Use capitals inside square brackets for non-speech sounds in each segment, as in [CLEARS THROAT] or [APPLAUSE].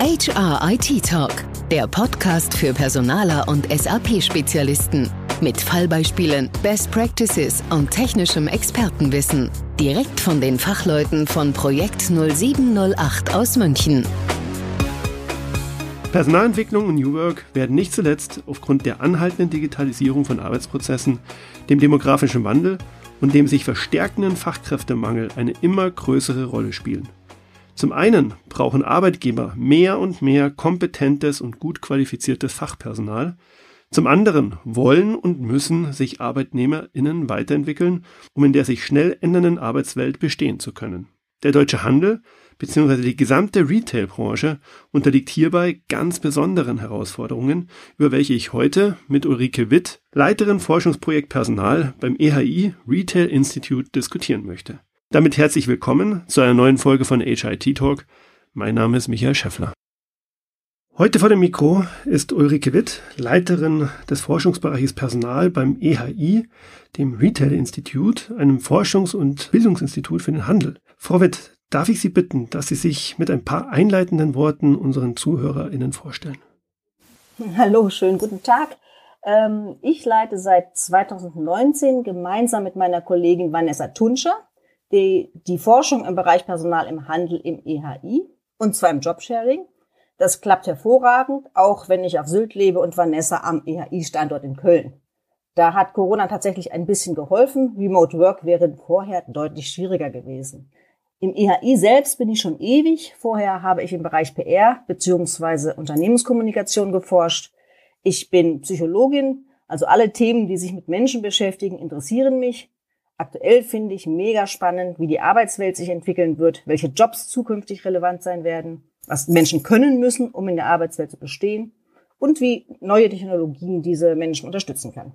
HR IT Talk, der Podcast für Personaler und SAP-Spezialisten. Mit Fallbeispielen, Best Practices und technischem Expertenwissen. Direkt von den Fachleuten von Projekt 0708 aus München. Personalentwicklung und New Work werden nicht zuletzt aufgrund der anhaltenden Digitalisierung von Arbeitsprozessen, dem demografischen Wandel und dem sich verstärkenden Fachkräftemangel eine immer größere Rolle spielen. Zum einen brauchen Arbeitgeber mehr und mehr kompetentes und gut qualifiziertes Fachpersonal. Zum anderen wollen und müssen sich ArbeitnehmerInnen weiterentwickeln, um in der sich schnell ändernden Arbeitswelt bestehen zu können. Der deutsche Handel bzw. die gesamte Retail-Branche unterliegt hierbei ganz besonderen Herausforderungen, über welche ich heute mit Ulrike Witt, Leiterin Forschungsprojekt Personal beim EHI Retail Institute diskutieren möchte. Damit herzlich willkommen zu einer neuen Folge von HIT Talk. Mein Name ist Michael Schäffler. Heute vor dem Mikro ist Ulrike Witt, Leiterin des Forschungsbereiches Personal beim EHI, dem Retail Institute, einem Forschungs- und Bildungsinstitut für den Handel. Frau Witt, darf ich Sie bitten, dass Sie sich mit ein paar einleitenden Worten unseren ZuhörerInnen vorstellen? Hallo, schönen guten Tag. Ähm, ich leite seit 2019 gemeinsam mit meiner Kollegin Vanessa Tunscher die, die Forschung im Bereich Personal im Handel im EHI und zwar im Jobsharing. Das klappt hervorragend, auch wenn ich auf Sylt lebe und Vanessa am EHI-Standort in Köln. Da hat Corona tatsächlich ein bisschen geholfen. Remote Work wäre vorher deutlich schwieriger gewesen. Im EHI selbst bin ich schon ewig. Vorher habe ich im Bereich PR bzw. Unternehmenskommunikation geforscht. Ich bin Psychologin, also alle Themen, die sich mit Menschen beschäftigen, interessieren mich. Aktuell finde ich mega spannend, wie die Arbeitswelt sich entwickeln wird, welche Jobs zukünftig relevant sein werden, was Menschen können müssen, um in der Arbeitswelt zu bestehen und wie neue Technologien diese Menschen unterstützen kann.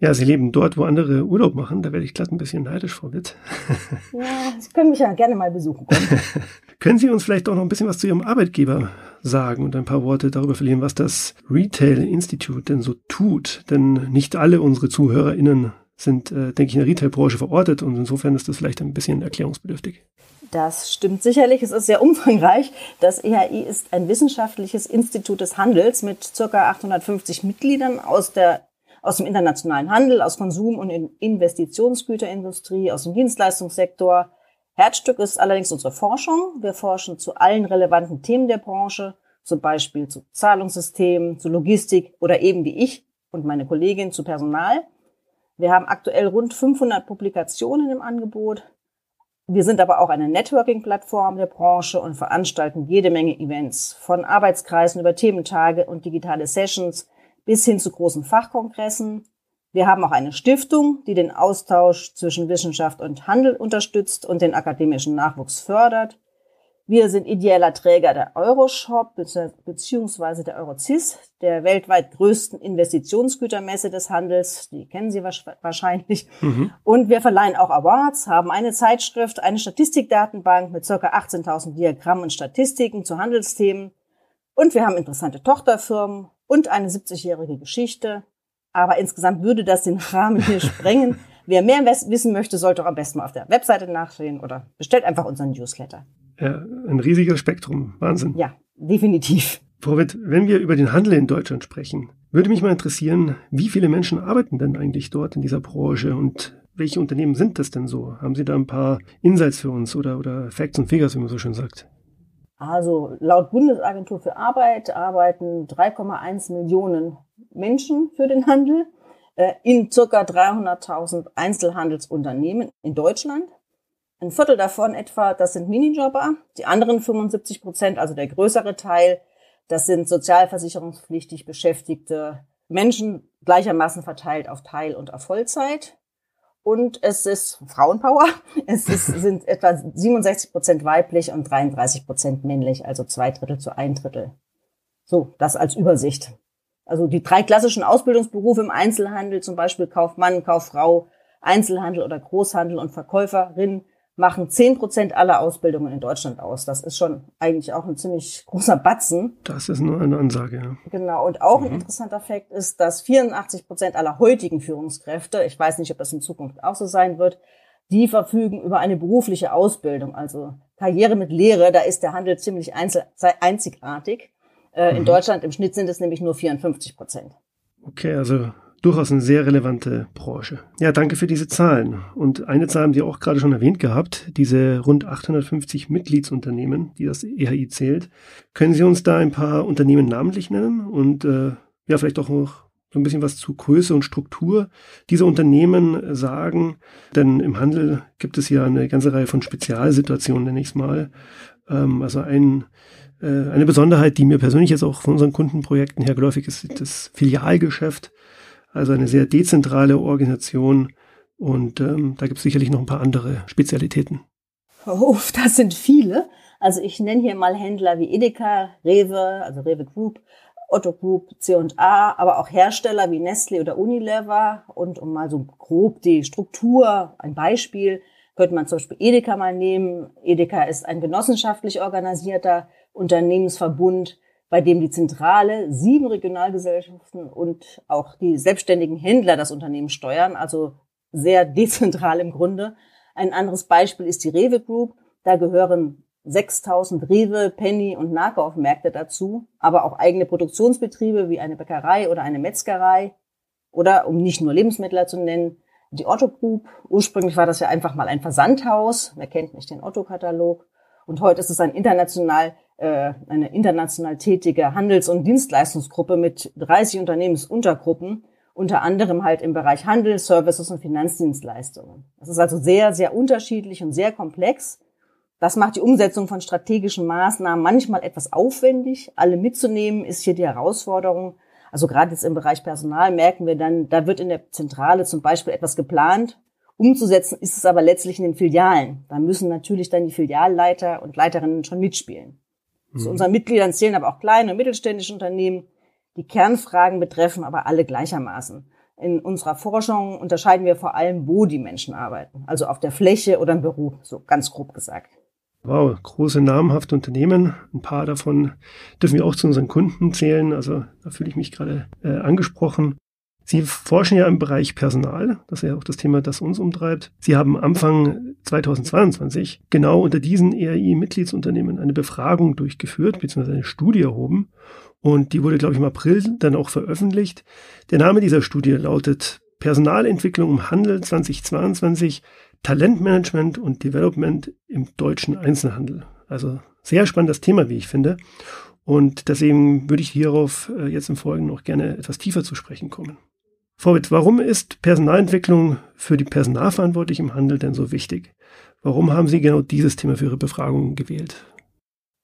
Ja, Sie leben dort, wo andere Urlaub machen. Da werde ich glatt ein bisschen neidisch, Frau Witt. [LAUGHS] ja, Sie können mich ja gerne mal besuchen [LAUGHS] können Sie uns vielleicht auch noch ein bisschen was zu Ihrem Arbeitgeber sagen und ein paar Worte darüber verlieren, was das Retail Institute denn so tut? Denn nicht alle unsere ZuhörerInnen sind, äh, denke ich, in der Retail-Branche verortet und insofern ist das vielleicht ein bisschen erklärungsbedürftig. Das stimmt sicherlich. Es ist sehr umfangreich. Das EHI ist ein wissenschaftliches Institut des Handels mit circa 850 Mitgliedern aus der aus dem internationalen Handel, aus Konsum- und Investitionsgüterindustrie, aus dem Dienstleistungssektor. Herzstück ist allerdings unsere Forschung. Wir forschen zu allen relevanten Themen der Branche, zum Beispiel zu Zahlungssystemen, zu Logistik oder eben wie ich und meine Kollegin zu Personal. Wir haben aktuell rund 500 Publikationen im Angebot. Wir sind aber auch eine Networking-Plattform der Branche und veranstalten jede Menge Events, von Arbeitskreisen über Thementage und digitale Sessions bis hin zu großen Fachkongressen. Wir haben auch eine Stiftung, die den Austausch zwischen Wissenschaft und Handel unterstützt und den akademischen Nachwuchs fördert. Wir sind ideeller Träger der Euroshop bzw. der Eurocis, der weltweit größten Investitionsgütermesse des Handels. Die kennen Sie wahrscheinlich. Mhm. Und wir verleihen auch Awards, haben eine Zeitschrift, eine Statistikdatenbank mit ca. 18.000 Diagrammen und Statistiken zu Handelsthemen. Und wir haben interessante Tochterfirmen und eine 70-jährige Geschichte. Aber insgesamt würde das den Rahmen hier [LAUGHS] sprengen. Wer mehr wissen möchte, sollte auch am besten mal auf der Webseite nachsehen oder bestellt einfach unseren Newsletter. Ja, ein riesiges Spektrum. Wahnsinn. Ja, definitiv. Frau Witt, wenn wir über den Handel in Deutschland sprechen, würde mich mal interessieren, wie viele Menschen arbeiten denn eigentlich dort in dieser Branche und welche Unternehmen sind das denn so? Haben Sie da ein paar Insights für uns oder, oder Facts und Figures, wie man so schön sagt? Also laut Bundesagentur für Arbeit arbeiten 3,1 Millionen Menschen für den Handel äh, in circa 300.000 Einzelhandelsunternehmen in Deutschland. Ein Viertel davon etwa, das sind Minijobber. Die anderen 75 Prozent, also der größere Teil, das sind sozialversicherungspflichtig beschäftigte Menschen, gleichermaßen verteilt auf Teil- und auf Vollzeit. Und es ist Frauenpower. [LAUGHS] Es ist, sind etwa 67 Prozent weiblich und 33 Prozent männlich, also zwei Drittel zu ein Drittel. So, das als Übersicht. Also die drei klassischen Ausbildungsberufe im Einzelhandel, zum Beispiel Kaufmann, Kauffrau, Einzelhandel oder Großhandel und Verkäuferin, machen zehn Prozent aller Ausbildungen in Deutschland aus. Das ist schon eigentlich auch ein ziemlich großer Batzen. Das ist nur eine Ansage, ja. Genau. Und auch mhm. ein interessanter Fakt ist, dass 84 Prozent aller heutigen Führungskräfte, ich weiß nicht, ob das in Zukunft auch so sein wird, die verfügen über eine berufliche Ausbildung, also Karriere mit Lehre, da ist der Handel ziemlich einzigartig. Äh, mhm. In Deutschland im Schnitt sind es nämlich nur 54 Prozent. Okay, also durchaus eine sehr relevante Branche. Ja, danke für diese Zahlen. Und eine Zahl haben Sie auch gerade schon erwähnt gehabt, diese rund 850 Mitgliedsunternehmen, die das EHI zählt. Können Sie uns da ein paar Unternehmen namentlich nennen und äh, ja, vielleicht auch noch so ein bisschen was zu Größe und Struktur dieser Unternehmen sagen. Denn im Handel gibt es ja eine ganze Reihe von Spezialsituationen, nenne ich es mal. Ähm, also ein, äh, eine Besonderheit, die mir persönlich jetzt auch von unseren Kundenprojekten her geläufig ist, das Filialgeschäft. Also eine sehr dezentrale Organisation. Und ähm, da gibt es sicherlich noch ein paar andere Spezialitäten. Oh, [LAUGHS] das sind viele. Also ich nenne hier mal Händler wie Edeka, Rewe, also Rewe Group, Otto Group, C&A, aber auch Hersteller wie Nestle oder Unilever. Und um mal so grob die Struktur, ein Beispiel, könnte man zum Beispiel Edeka mal nehmen. Edeka ist ein genossenschaftlich organisierter Unternehmensverbund, bei dem die Zentrale sieben Regionalgesellschaften und auch die selbstständigen Händler das Unternehmen steuern, also sehr [LAUGHS] dezentral im Grunde. Ein anderes Beispiel ist die Rewe Group. Da gehören 6000 Rewe, Penny und Nahkaufmärkte dazu, aber auch eigene Produktionsbetriebe wie eine Bäckerei oder eine Metzgerei oder, um nicht nur Lebensmittler zu nennen, die Otto Group. Ursprünglich war das ja einfach mal ein Versandhaus. Wer kennt nicht den Otto-Katalog? Und heute ist es ein international, eine international tätige Handels- und Dienstleistungsgruppe mit 30 Unternehmensuntergruppen, unter anderem halt im Bereich Handel, Services und Finanzdienstleistungen. Das ist also sehr, sehr unterschiedlich und sehr komplex. Das macht die Umsetzung von strategischen Maßnahmen manchmal etwas aufwendig. Alle mitzunehmen ist hier die Herausforderung. Also gerade jetzt im Bereich Personal merken wir dann, da wird in der Zentrale zum Beispiel etwas geplant. Umzusetzen ist es aber letztlich in den Filialen. Da müssen natürlich dann die Filialleiter und Leiterinnen schon mitspielen. Mhm. Zu unseren Mitgliedern zählen aber auch kleine und mittelständische Unternehmen. Die Kernfragen betreffen aber alle gleichermaßen. In unserer Forschung unterscheiden wir vor allem, wo die Menschen arbeiten. Also auf der Fläche oder im Büro, so ganz grob gesagt. Wow, große namhafte Unternehmen. Ein paar davon dürfen wir auch zu unseren Kunden zählen. Also da fühle ich mich gerade äh, angesprochen. Sie forschen ja im Bereich Personal. Das ist ja auch das Thema, das uns umtreibt. Sie haben Anfang 2022 genau unter diesen ERI-Mitgliedsunternehmen eine Befragung durchgeführt, beziehungsweise eine Studie erhoben. Und die wurde, glaube ich, im April dann auch veröffentlicht. Der Name dieser Studie lautet Personalentwicklung im Handel 2022 Talentmanagement und Development im deutschen Einzelhandel. Also sehr spannendes Thema, wie ich finde. Und deswegen würde ich hierauf äh, jetzt im Folgenden noch gerne etwas tiefer zu sprechen kommen. Vorwärts, warum ist Personalentwicklung für die Personalverantwortlichen im Handel denn so wichtig? Warum haben Sie genau dieses Thema für Ihre Befragung gewählt?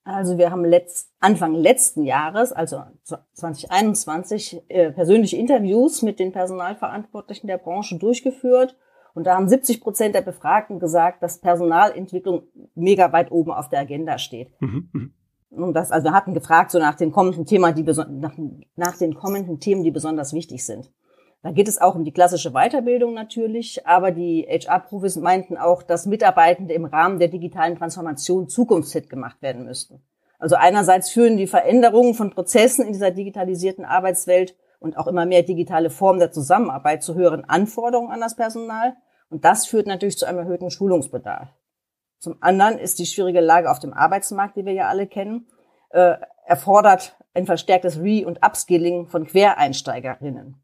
Also wir haben letzt, Anfang letzten Jahres, also 2021, äh, persönliche Interviews mit den Personalverantwortlichen der Branche durchgeführt und da haben 70 Prozent der Befragten gesagt, dass Personalentwicklung mega weit oben auf der Agenda steht. Mhm, mhm. Und das, also wir hatten gefragt so nach den kommenden Themen, die nach, nach den kommenden Themen, die besonders wichtig sind. Da geht es auch um die klassische Weiterbildung natürlich, aber die HR-Profis meinten auch, dass Mitarbeitende im Rahmen der digitalen Transformation zukunftsfit gemacht werden müssten. Also einerseits führen die Veränderungen von Prozessen in dieser digitalisierten Arbeitswelt und auch immer mehr digitale Formen der Zusammenarbeit zu höheren Anforderungen an das Personal. Und das führt natürlich zu einem erhöhten Schulungsbedarf. Zum anderen ist die schwierige Lage auf dem Arbeitsmarkt, die wir ja alle kennen, äh, erfordert ein verstärktes Re- und Upskilling von Quereinsteigerinnen.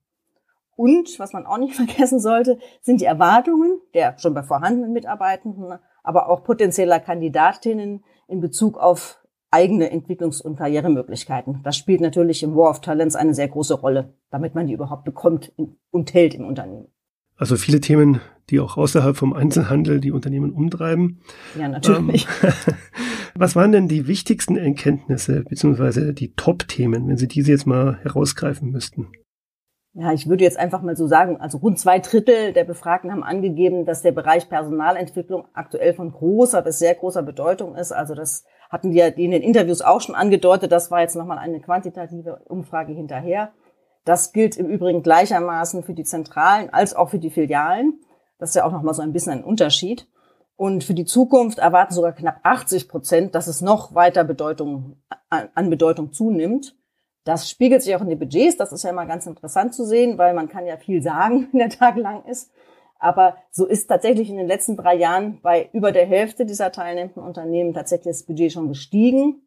Und, was man auch nicht [LAUGHS] vergessen sollte, sind die Erwartungen der schon bei vorhandenen Mitarbeitenden, aber auch potenzieller Kandidatinnen in Bezug auf eigene Entwicklungs- und Karrieremöglichkeiten. Das spielt natürlich im War of Talents eine sehr große Rolle, damit man die überhaupt bekommt und hält im Unternehmen. Also viele Themen, die auch außerhalb vom Einzelhandel die Unternehmen umtreiben. Ja, natürlich. Ähm, [LAUGHS] was waren denn die wichtigsten Erkenntnisse beziehungsweise die Top-Themen, wenn Sie diese jetzt mal herausgreifen müssten? Ja, ich würde jetzt einfach mal so sagen, also rund zwei Drittel der Befragten haben angegeben, dass der Bereich Personalentwicklung aktuell von großer bis sehr großer Bedeutung ist. Also das hatten ja in den Interviews auch schon angedeutet. Das war jetzt nochmal eine quantitative Umfrage hinterher. Das gilt im Übrigen gleichermaßen für die Zentralen als auch für die Filialen. Das ist ja auch nochmal so ein bisschen ein Unterschied. Und für die Zukunft erwarten sogar knapp 80 Prozent, dass es noch weiter Bedeutung, an Bedeutung zunimmt. Das spiegelt sich auch in den Budgets. Das ist ja immer ganz interessant zu sehen, weil man kann ja viel sagen, [LAUGHS] wenn der Tag lang ist. Aber so ist tatsächlich in den letzten drei Jahren bei über der Hälfte dieser teilnehmenden Unternehmen tatsächlich das Budget schon gestiegen.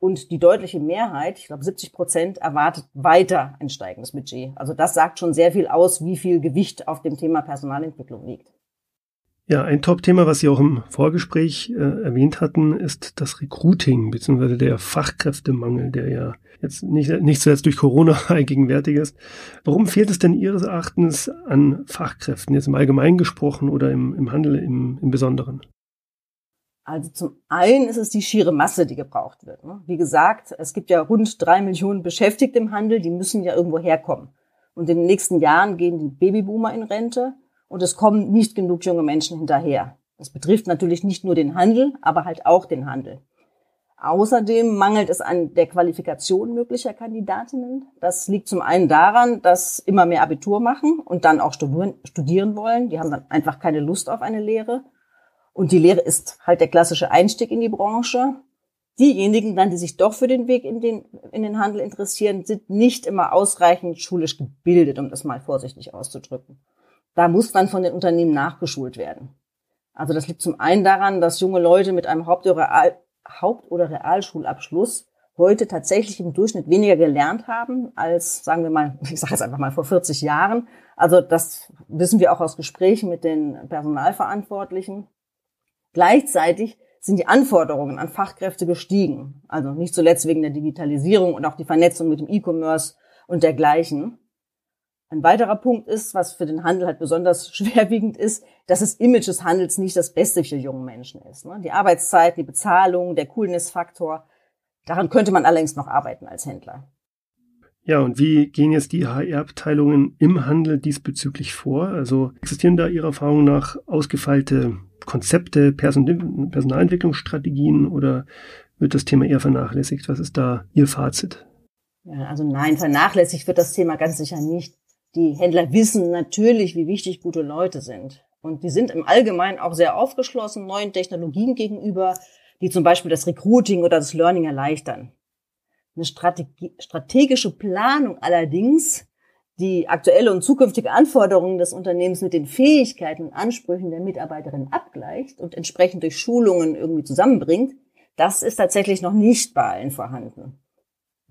Und die deutliche Mehrheit, ich glaube 70 Prozent, erwartet weiter ein steigendes Budget. Also das sagt schon sehr viel aus, wie viel Gewicht auf dem Thema Personalentwicklung liegt. Ja, ein Top-Thema, was Sie auch im Vorgespräch äh, erwähnt hatten, ist das Recruiting bzw. der Fachkräftemangel, der ja jetzt nicht, nicht zuletzt durch Corona [LAUGHS] allgegenwärtig ist. Warum fehlt es denn Ihres Erachtens an Fachkräften, jetzt im Allgemeinen gesprochen oder im, im Handel im, im Besonderen? Also zum einen ist es die schiere Masse, die gebraucht wird. Ne? Wie gesagt, es gibt ja rund drei Millionen Beschäftigte im Handel, die müssen ja irgendwo herkommen. Und in den nächsten Jahren gehen die Babyboomer in Rente und es kommen nicht genug junge Menschen hinterher. Das betrifft natürlich nicht nur den Handel, aber halt auch den Handel. Außerdem mangelt es an der Qualifikation möglicher Kandidatinnen. Das liegt zum einen daran, dass immer mehr Abitur machen und dann auch studieren wollen. Die haben dann einfach keine Lust auf eine Lehre. Und die Lehre ist halt der klassische Einstieg in die Branche. Diejenigen dann, die sich doch für den Weg in den, in den Handel interessieren, sind nicht immer ausreichend schulisch gebildet, um das mal vorsichtig auszudrücken da muss dann von den Unternehmen nachgeschult werden. Also das liegt zum einen daran, dass junge Leute mit einem Haupt- oder, Real Haupt oder Realschulabschluss heute tatsächlich im Durchschnitt weniger gelernt haben als, sagen wir mal, [LAUGHS] ich sage jetzt einfach mal vor 40 Jahren. Also das wissen wir auch aus Gesprächen mit den Personalverantwortlichen. Gleichzeitig sind die Anforderungen an Fachkräfte gestiegen. Also nicht zuletzt wegen der Digitalisierung und auch die Vernetzung mit dem E-Commerce und dergleichen. Ein weiterer Punkt ist, was für den Handel halt besonders [LAUGHS] schwerwiegend ist, dass das Image des Handels nicht das Beste für junge Menschen ist. Ne? Die Arbeitszeit, die Bezahlung, der Coolness-Faktor, daran könnte man allerdings noch arbeiten als Händler. Ja, und wie gehen jetzt die HR-Abteilungen im Handel diesbezüglich vor? Also existieren da Ihrer Erfahrung nach ausgefeilte Konzepte, Person Personalentwicklungsstrategien oder wird das Thema eher vernachlässigt? Was ist da Ihr Fazit? Ja, also nein, vernachlässigt wird das Thema ganz sicher nicht die Händler wissen natürlich, wie wichtig gute Leute sind. Und die sind im Allgemeinen auch sehr aufgeschlossen neuen Technologien gegenüber, die zum Beispiel das Recruiting oder das Learning erleichtern. Eine Strategie, strategische Planung allerdings, die aktuelle und zukünftige Anforderungen des Unternehmens mit den Fähigkeiten und Ansprüchen der Mitarbeiterin abgleicht und entsprechend durch Schulungen irgendwie zusammenbringt, das ist tatsächlich noch nicht bei allen vorhanden.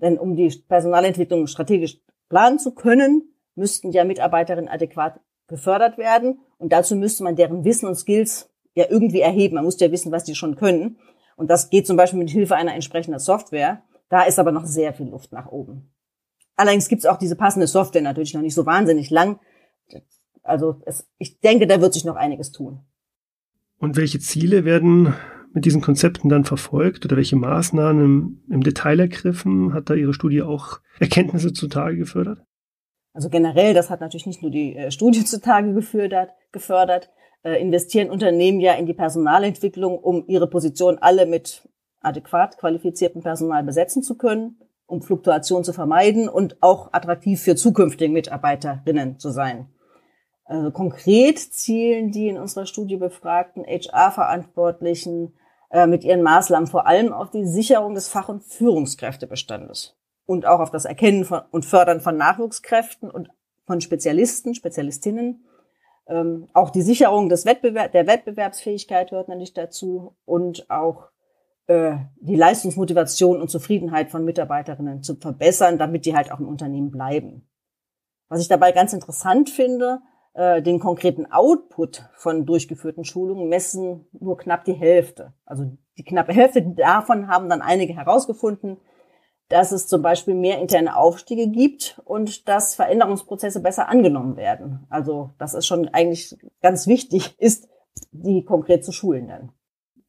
Denn um die Personalentwicklung strategisch planen zu können, müssten ja Mitarbeiterinnen adäquat gefördert werden. Und dazu müsste man deren Wissen und Skills ja irgendwie erheben. Man muss ja wissen, was die schon können. Und das geht zum Beispiel mit Hilfe einer entsprechenden Software. Da ist aber noch sehr viel Luft nach oben. Allerdings gibt es auch diese passende Software natürlich noch nicht so wahnsinnig lang. Also es, ich denke, da wird sich noch einiges tun. Und welche Ziele werden mit diesen Konzepten dann verfolgt oder welche Maßnahmen im, im Detail ergriffen? Hat da Ihre Studie auch Erkenntnisse zutage gefördert? Also generell, das hat natürlich nicht nur die äh, Studie [LAUGHS] zutage gefördert, äh, investieren Unternehmen ja in die Personalentwicklung, um ihre Position alle mit adäquat qualifiziertem Personal besetzen zu können, um Fluktuation zu vermeiden und auch attraktiv für zukünftige Mitarbeiterinnen zu sein. Also konkret zielen die in unserer Studie befragten HR-Verantwortlichen äh, mit ihren Maßnahmen vor allem auf die Sicherung des Fach- und Führungskräftebestandes und auch auf das Erkennen von, und Fördern von Nachwuchskräften und von Spezialisten, Spezialistinnen. Ähm, auch die Sicherung des Wettbewerb, der Wettbewerbsfähigkeit hört natürlich dazu und auch äh, die Leistungsmotivation und Zufriedenheit von Mitarbeiterinnen zu verbessern, damit die halt auch im Unternehmen bleiben. Was ich dabei ganz interessant finde, äh, den konkreten Output von durchgeführten Schulungen messen nur knapp die Hälfte. Also die knappe Hälfte davon haben dann einige herausgefunden, dass es zum Beispiel mehr interne Aufstiege gibt und dass Veränderungsprozesse besser angenommen werden. Also das ist schon eigentlich ganz wichtig, ist die konkret zu schulen dann.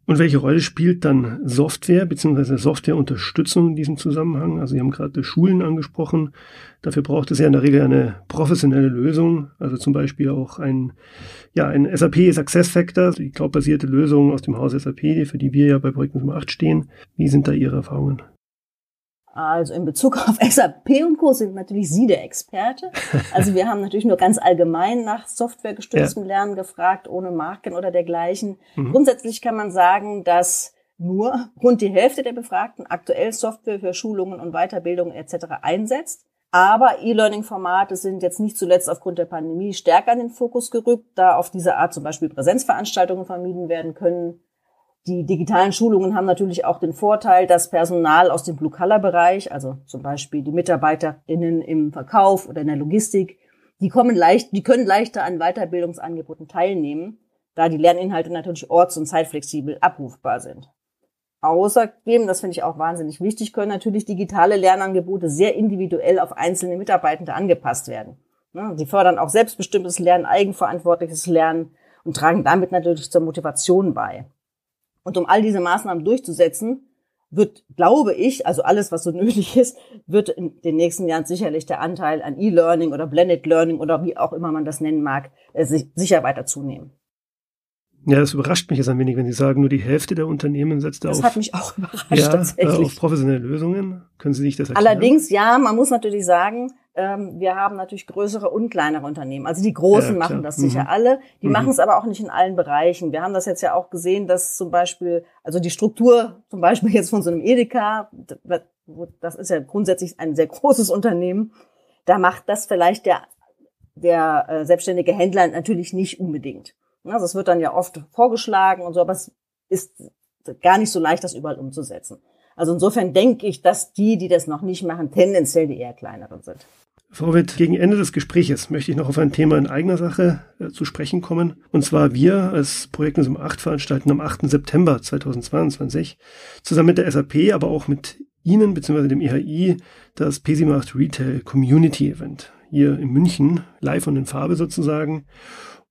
Und welche Rolle spielt dann Software bzw. Softwareunterstützung in diesem Zusammenhang? Also Sie haben gerade Schulen angesprochen. Dafür braucht es ja in der Regel eine professionelle Lösung, also zum Beispiel auch ein, ja, ein SAP Success Factor, die cloudbasierte Lösung aus dem Haus SAP, für die wir ja bei Projekt Nummer 8 stehen. Wie sind da Ihre Erfahrungen? Also in Bezug auf [LAUGHS] SAP und Co. sind natürlich Sie der Experte. Also wir haben natürlich nur ganz allgemein nach softwaregestütztem ja. Lernen gefragt, ohne Marken oder dergleichen. Mhm. Grundsätzlich kann man sagen, dass nur rund die Hälfte der Befragten aktuell Software für Schulungen und Weiterbildung etc. einsetzt. Aber E-Learning-Formate sind jetzt nicht zuletzt aufgrund der Pandemie stärker in den Fokus gerückt, da auf diese Art zum Beispiel Präsenzveranstaltungen vermieden werden können. Die digitalen Schulungen haben natürlich auch den Vorteil, dass Personal aus dem Blue-Color-Bereich, also zum Beispiel die MitarbeiterInnen im Verkauf oder in der Logistik, die kommen leicht, die können leichter an Weiterbildungsangeboten teilnehmen, da die Lerninhalte natürlich orts- und zeitflexibel abrufbar sind. Außerdem, das finde ich auch wahnsinnig wichtig, können natürlich digitale Lernangebote sehr individuell auf einzelne Mitarbeitende angepasst werden. Sie fördern auch selbstbestimmtes Lernen, eigenverantwortliches Lernen und tragen damit natürlich zur Motivation bei. Und um all diese Maßnahmen durchzusetzen, wird, glaube ich, also alles, was so [LAUGHS] nötig ist, wird in den nächsten Jahren sicherlich der Anteil an E-Learning oder Blended Learning oder wie auch immer man das nennen mag, äh, sicher weiter zunehmen. Ja, das überrascht mich jetzt ein wenig, wenn Sie sagen, nur die Hälfte der Unternehmen setzt das auf. Das hat mich auch überrascht, ja, tatsächlich. auf professionelle Lösungen. Können Sie sich das erklären? Allerdings, ja, man muss natürlich sagen, ähm, wir haben natürlich größere und kleinere Unternehmen. Also die Großen ja, machen das sicher mhm. alle. Die mhm. machen es aber auch nicht in allen Bereichen. Wir haben das jetzt ja auch gesehen, dass zum Beispiel, also die Struktur zum Beispiel jetzt von so einem Edeka, das ist ja grundsätzlich ein sehr großes Unternehmen, da macht das vielleicht der, der äh, selbstständige Händler natürlich nicht unbedingt. Also es wird dann ja oft vorgeschlagen und so, aber es ist gar nicht so leicht, das überall umzusetzen. Also insofern denke ich, dass die, die das noch nicht machen, tendenziell die eher kleineren sind. Witt, gegen Ende des Gespräches möchte ich noch auf ein Thema in eigener Sache äh, zu sprechen kommen. Und zwar wir als Projekt um 8 veranstalten am 8. September 2022 zusammen mit der SAP, aber auch mit Ihnen bzw. dem EHI das Pesimacht Retail Community Event hier in München, live und in Farbe sozusagen.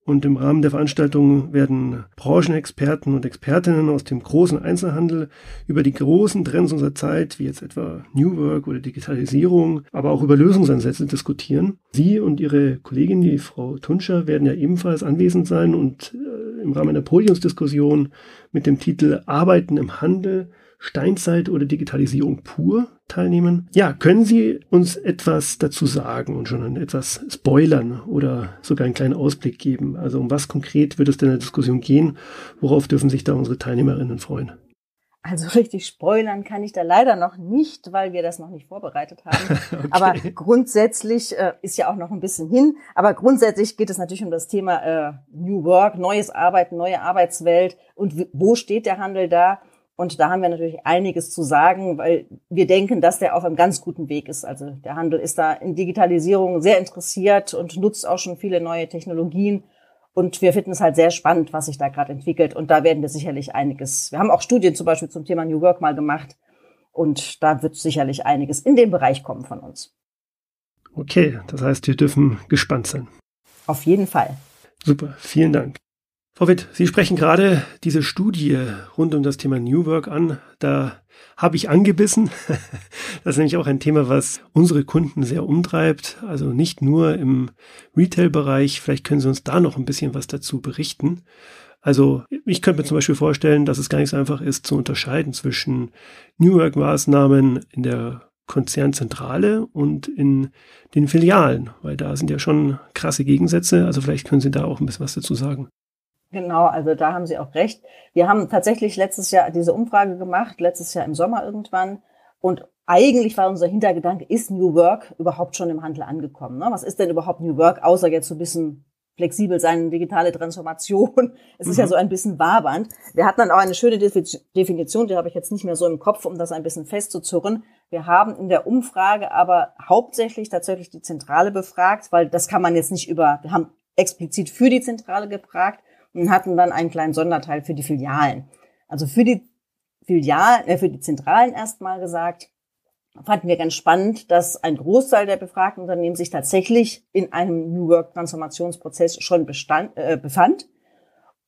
Und im Rahmen der Veranstaltung werden Branchenexperten und Expertinnen aus dem großen Einzelhandel über die großen Trends unserer Zeit, wie jetzt etwa New Work oder Digitalisierung, aber auch über Lösungsansätze diskutieren. Sie und Ihre Kollegin, die Frau Tunscher, werden ja ebenfalls anwesend sein und äh, im Rahmen einer Podiumsdiskussion mit dem Titel Arbeiten im Handel Steinzeit oder Digitalisierung pur teilnehmen. Ja, können Sie uns etwas dazu sagen und schon etwas spoilern oder sogar einen kleinen Ausblick geben? Also um was konkret wird es denn in der Diskussion gehen? Worauf dürfen sich da unsere Teilnehmerinnen freuen? Also [LAUGHS] richtig spoilern kann ich da leider noch nicht, weil wir das noch nicht vorbereitet haben. [LAUGHS] okay. Aber grundsätzlich äh, ist ja auch noch ein bisschen hin. Aber grundsätzlich geht es natürlich um das Thema äh, New Work, neues Arbeiten, neue Arbeitswelt und wo steht der Handel da? Und da haben wir natürlich einiges zu sagen, weil wir denken, dass der auf einem ganz guten Weg ist. Also der Handel ist da in Digitalisierung sehr interessiert und nutzt auch schon viele neue Technologien. Und wir finden es halt sehr spannend, was sich da gerade entwickelt. Und da werden wir sicherlich einiges. Wir haben auch Studien zum Beispiel zum Thema New Work mal gemacht. Und da wird sicherlich einiges in dem Bereich kommen von uns. Okay, das heißt, wir dürfen gespannt sein. Auf jeden Fall. Super, vielen Dank. Frau Witt, Sie sprechen gerade diese Studie rund um das Thema New Work an. Da habe ich angebissen. [LAUGHS] Das ist nämlich auch ein Thema, was unsere Kunden sehr umtreibt. Also nicht nur im Retail-Bereich. Vielleicht können Sie uns da noch ein bisschen was dazu berichten. Also ich könnte mir zum Beispiel vorstellen, dass es gar nicht so einfach ist zu unterscheiden zwischen New Work-Maßnahmen in der Konzernzentrale und in den Filialen, weil da sind ja schon krasse Gegensätze. Also vielleicht können Sie da auch ein bisschen was dazu sagen. Genau, also da haben Sie auch recht. Wir haben tatsächlich letztes Jahr diese Umfrage gemacht, letztes Jahr im Sommer irgendwann. Und eigentlich war unser Hintergedanke, ist New Work überhaupt schon im Handel angekommen? Ne? Was ist denn überhaupt New Work, außer jetzt so ein bisschen flexibel sein, digitale Transformation. Es ist mhm. ja so ein bisschen wabernd. Wir hatten dann auch eine schöne Definition, die habe ich jetzt nicht mehr so im Kopf, um das ein bisschen festzuzurren. Wir haben in der Umfrage aber hauptsächlich tatsächlich die Zentrale befragt, weil das kann man jetzt nicht über, wir haben explizit für die Zentrale gefragt, und hatten dann einen kleinen Sonderteil für die Filialen. Also für die Filialen, äh, für die Zentralen erstmal gesagt, fanden wir ganz spannend, dass ein Großteil der befragten Unternehmen sich tatsächlich in einem New Work Transformationsprozess schon bestand, äh, befand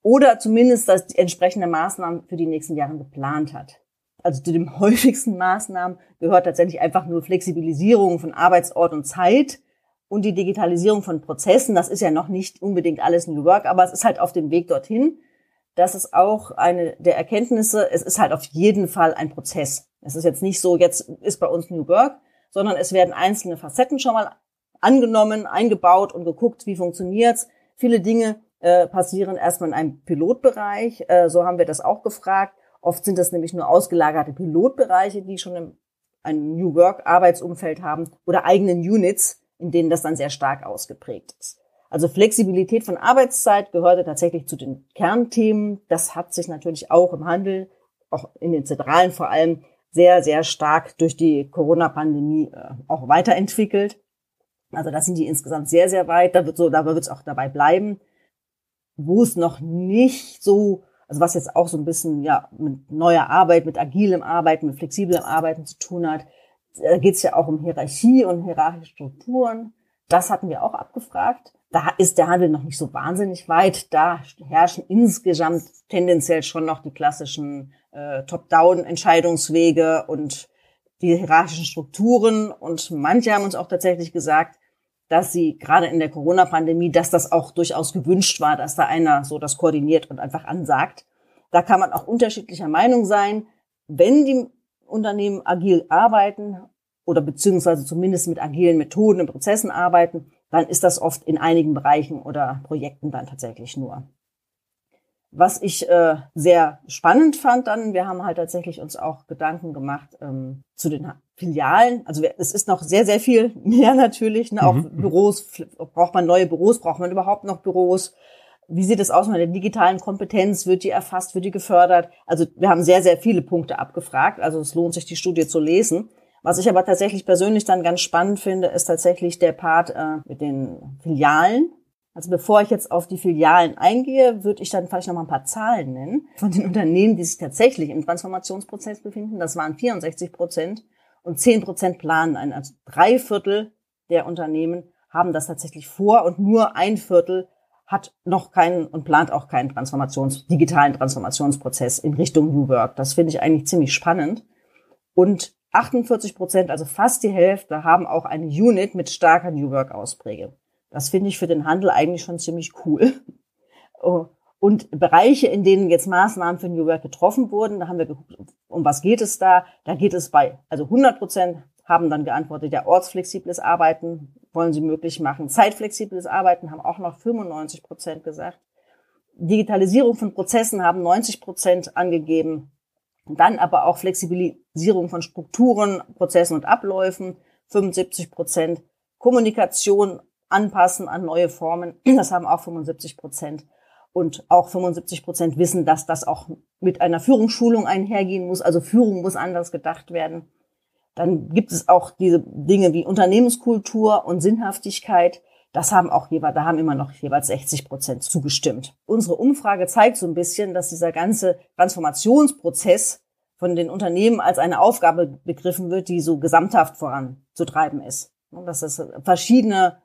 oder zumindest dass die entsprechende Maßnahmen für die nächsten Jahre geplant hat. Also zu den [LAUGHS] häufigsten Maßnahmen gehört tatsächlich einfach nur Flexibilisierung von Arbeitsort und Zeit, und die Digitalisierung von Prozessen, das ist ja noch nicht unbedingt alles New Work, aber es ist halt auf dem Weg dorthin. Das ist auch eine der Erkenntnisse. Es ist halt auf jeden Fall ein Prozess. Es ist jetzt nicht so, jetzt ist bei uns New Work, sondern es werden einzelne Facetten schon mal angenommen, eingebaut und geguckt, wie funktioniert's. Viele Dinge äh, passieren erstmal in einem Pilotbereich. Äh, so haben wir das auch gefragt. Oft sind das nämlich nur ausgelagerte Pilotbereiche, die schon im ein New Work Arbeitsumfeld haben oder eigenen Units, in denen das dann sehr stark ausgeprägt ist. Also Flexibilität von Arbeitszeit gehörte tatsächlich zu den Kernthemen. Das hat sich natürlich auch im Handel, auch in den Zentralen vor allem, sehr, sehr stark durch die Corona-Pandemie äh, auch weiterentwickelt. Also da sind die insgesamt sehr, sehr weit. Da wird so, da wird es auch dabei bleiben. Wo es noch nicht so, also was jetzt auch so ein bisschen ja mit neuer Arbeit, mit agilem Arbeiten, mit flexiblem Arbeiten zu tun hat, da geht es ja auch um Hierarchie und hierarchische Strukturen. Das hatten wir auch abgefragt. Da ist der Handel noch nicht so wahnsinnig weit. Da herrschen insgesamt tendenziell schon noch die klassischen äh, Top-Down-Entscheidungswege und die hierarchischen Strukturen. Und manche haben uns auch tatsächlich gesagt, dass sie gerade in der Corona-Pandemie, dass das auch durchaus gewünscht war, dass da einer so das koordiniert und einfach ansagt. Da kann man auch unterschiedlicher Meinung sein. Wenn die Unternehmen agil arbeiten oder beziehungsweise zumindest mit agilen Methoden und Prozessen arbeiten, dann ist das oft in einigen Bereichen oder Projekten dann tatsächlich nur. Was ich äh, sehr spannend fand dann, wir haben halt tatsächlich uns auch Gedanken gemacht ähm, zu den Filialen. Also es ist noch sehr, sehr viel [LAUGHS] mehr natürlich. Ne? Auch mhm. Büros, braucht man neue Büros, braucht man überhaupt noch Büros? Wie sieht es aus mit der digitalen Kompetenz? Wird die erfasst, wird die gefördert? Also wir haben sehr, sehr viele Punkte abgefragt. Also es lohnt sich, die Studie zu lesen. Was ich aber tatsächlich persönlich dann ganz spannend finde, ist tatsächlich der Part äh, mit den Filialen. Also bevor ich jetzt auf die Filialen eingehe, würde ich dann vielleicht noch mal ein paar Zahlen nennen von den Unternehmen, die sich tatsächlich im Transformationsprozess befinden. Das waren 64 Prozent und 10 Prozent planen ein. Also drei Viertel der Unternehmen haben das tatsächlich vor und nur ein Viertel hat noch keinen und plant auch keinen Transformations, digitalen Transformationsprozess in Richtung New Work. Das finde ich eigentlich ziemlich spannend. Und 48 Prozent, also fast die Hälfte, haben auch eine Unit mit starker New Work Auspräge. Das finde ich für den Handel eigentlich schon ziemlich cool. Oh, und Bereiche, in denen jetzt Maßnahmen für New Work getroffen wurden, da haben wir geguckt, um was geht es da? Da geht es bei, also 100 Prozent haben dann geantwortet, ja, ortsflexibles Arbeiten wollen sie möglich machen. Zeitflexibles Arbeiten haben auch noch 95 Prozent gesagt. Digitalisierung von Prozessen haben 90 Prozent angegeben. Dann aber auch Flexibilisierung von Strukturen, Prozessen und Abläufen, 75 Prozent. Kommunikation anpassen an neue Formen, [CLEARS THROAT] das haben auch 75 Prozent. Und auch 75 Prozent wissen, dass das auch mit einer Führungsschulung einhergehen muss. Also Führung muss anders gedacht werden. Dann gibt es auch diese Dinge wie Unternehmenskultur und Sinnhaftigkeit. Das haben auch jeweils, da haben immer noch jeweils 60 Prozent zugestimmt. Unsere Umfrage zeigt so ein bisschen, dass dieser ganze Transformationsprozess von den Unternehmen als eine Aufgabe begriffen wird, die so gesamthaft voranzutreiben ist. Und dass es verschiedene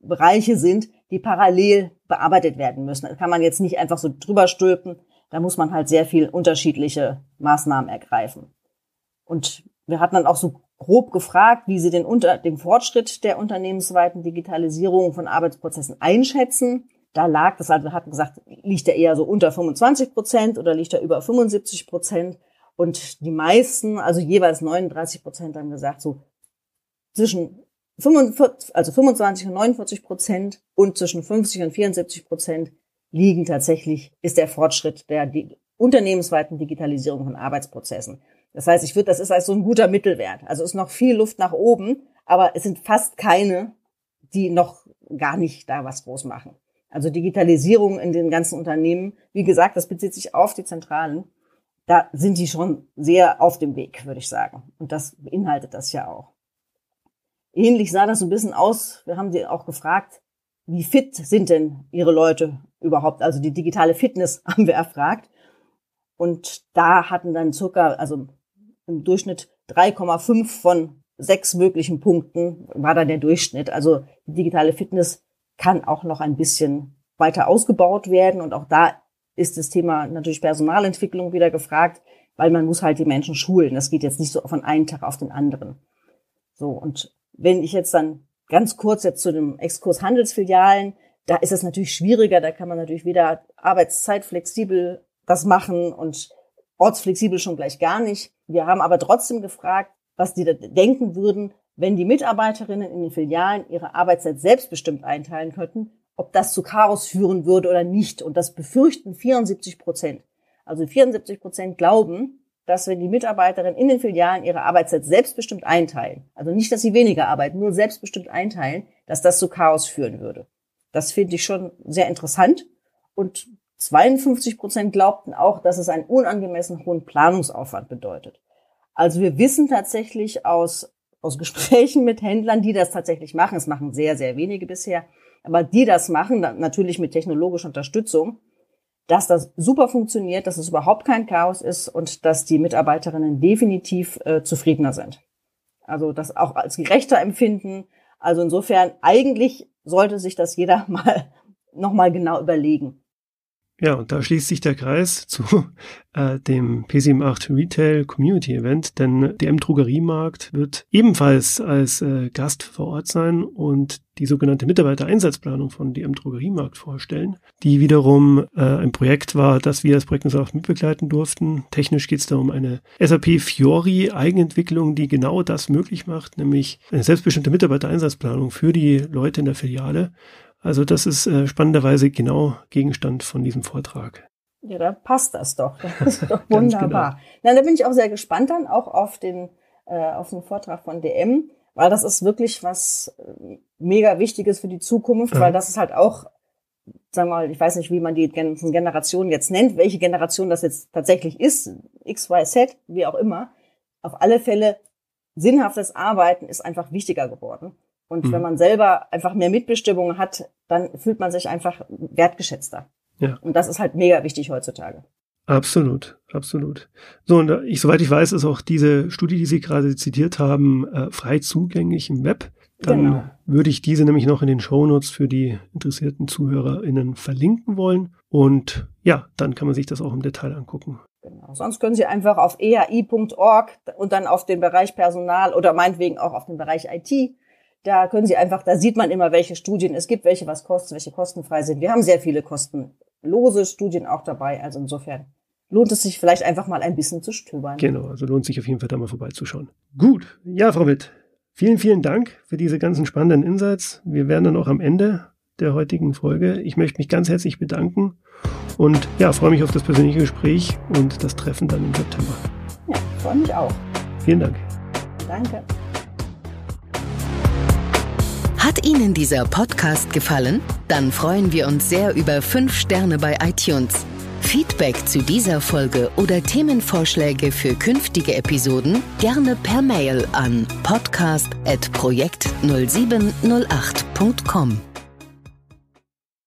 Bereiche sind, die parallel bearbeitet werden müssen. Da kann man jetzt nicht einfach so drüber stülpen. Da muss man halt sehr viel unterschiedliche Maßnahmen ergreifen. Und wir hatten dann auch so grob gefragt, wie sie den, unter, den Fortschritt der unternehmensweiten Digitalisierung von Arbeitsprozessen einschätzen. Da lag das, also wir hatten gesagt, liegt er eher so unter 25 Prozent oder liegt er über 75 Prozent? Und die meisten, also jeweils 39 Prozent, haben gesagt, so zwischen 45, also 25 und 49 Prozent und zwischen 50 und 74 Prozent liegen tatsächlich, ist der Fortschritt der unternehmensweiten Digitalisierung von Arbeitsprozessen. Das heißt, ich würde, das ist also so ein guter Mittelwert. Also ist noch viel Luft nach oben, aber es sind fast keine, die noch gar nicht da was groß machen. Also Digitalisierung in den ganzen Unternehmen, wie gesagt, das bezieht sich auf die Zentralen. Da sind die schon sehr auf dem Weg, würde ich sagen. Und das beinhaltet das ja auch. Ähnlich sah das so ein bisschen aus. Wir haben sie auch gefragt, wie fit sind denn ihre Leute überhaupt? Also die digitale Fitness [LAUGHS] haben wir erfragt. Und da hatten dann circa, also im Durchschnitt 3,5 von sechs möglichen Punkten war da der Durchschnitt. Also die digitale Fitness kann auch noch ein bisschen weiter ausgebaut werden. Und auch da ist das Thema natürlich Personalentwicklung wieder gefragt, weil man muss halt die Menschen schulen. Das geht jetzt nicht so von einem Tag auf den anderen. So, und wenn ich jetzt dann ganz kurz jetzt zu dem Exkurs Handelsfilialen, da ist es natürlich schwieriger, da kann man natürlich weder Arbeitszeit flexibel das machen und ortsflexibel schon gleich gar nicht. Wir haben aber trotzdem gefragt, was die denken würden, wenn die Mitarbeiterinnen in den Filialen ihre Arbeitszeit selbstbestimmt einteilen könnten, ob das zu Chaos führen würde oder nicht. Und das befürchten 74 Prozent. Also 74 Prozent glauben, dass wenn die Mitarbeiterinnen in den Filialen ihre Arbeitszeit selbstbestimmt einteilen, also nicht, dass sie weniger arbeiten, nur selbstbestimmt einteilen, dass das zu Chaos führen würde. Das finde ich schon sehr interessant. Und 52 Prozent glaubten auch, dass es einen unangemessen hohen Planungsaufwand bedeutet. Also wir wissen tatsächlich aus, aus [LAUGHS] Gesprächen mit Händlern, die das tatsächlich machen, es machen sehr, sehr wenige bisher, aber die das machen, natürlich mit technologischer Unterstützung, dass das super funktioniert, dass es überhaupt kein Chaos ist und dass die Mitarbeiterinnen definitiv äh, zufriedener sind. Also das auch als gerechter empfinden. Also insofern eigentlich sollte sich das jeder [LAUGHS] mal nochmal genau überlegen. Ja, und da schließt sich der Kreis [LAUGHS] zu äh, dem P78 Retail Community Event, denn der M Drogeriemarkt wird ebenfalls als äh, Gast vor Ort sein und die sogenannte Mitarbeitereinsatzplanung von DM Drogeriemarkt vorstellen, die wiederum äh, ein Projekt war, das wir als Projekt auch mitbegleiten durften. Technisch geht es da um eine SAP Fiori Eigenentwicklung, die genau das möglich macht, nämlich eine selbstbestimmte Mitarbeitereinsatzplanung für die Leute in der Filiale also das ist äh, spannenderweise genau Gegenstand von diesem Vortrag. Ja, da passt das doch. Das ist doch [LAUGHS] wunderbar. genau. Na, da bin ich auch sehr gespannt dann auch auf den, äh, auf den Vortrag von DM, weil das ist wirklich was äh, mega Wichtiges für die Zukunft, ja. weil das ist halt auch, sagen wir mal, ich weiß nicht, wie man die ganzen Generationen jetzt nennt, welche Generation das jetzt tatsächlich ist, X, Y, Z, wie auch immer. Auf alle Fälle, sinnhaftes Arbeiten ist einfach wichtiger geworden. Und mhm. wenn man selber einfach mehr Mitbestimmung hat, dann fühlt man sich einfach wertgeschätzter. Ja. Und das ist halt mega wichtig heutzutage. Absolut, absolut. So, und ich, soweit ich weiß, ist auch diese Studie, die Sie gerade zitiert haben, äh, frei zugänglich im Web. Dann genau. würde ich diese nämlich noch in den Shownotes für die interessierten ZuhörerInnen verlinken wollen. Und ja, dann kann man sich das auch im Detail angucken. Genau. Sonst können Sie einfach auf eai.org und dann auf den Bereich Personal oder meinetwegen auch auf den Bereich IT da können Sie einfach, da sieht man immer, welche Studien es gibt, welche was kostet, welche kostenfrei sind. Wir haben sehr viele kostenlose Studien auch dabei. Also insofern lohnt es sich vielleicht einfach mal ein bisschen zu stöbern. Genau, also lohnt sich auf jeden Fall da mal vorbeizuschauen. Gut, ja, Frau Witt, vielen, vielen Dank für diese ganzen spannenden Insights. Wir werden dann auch am Ende der heutigen Folge. Ich möchte mich ganz herzlich bedanken und ja, freue mich auf das persönliche Gespräch und das Treffen dann im September. Ja, freue mich auch. Vielen Dank. Danke. Hat Ihnen dieser Podcast gefallen? Dann freuen wir uns sehr über 5 Sterne bei iTunes. Feedback zu dieser Folge oder Themenvorschläge für künftige Episoden gerne per Mail an podcast.projekt0708.com.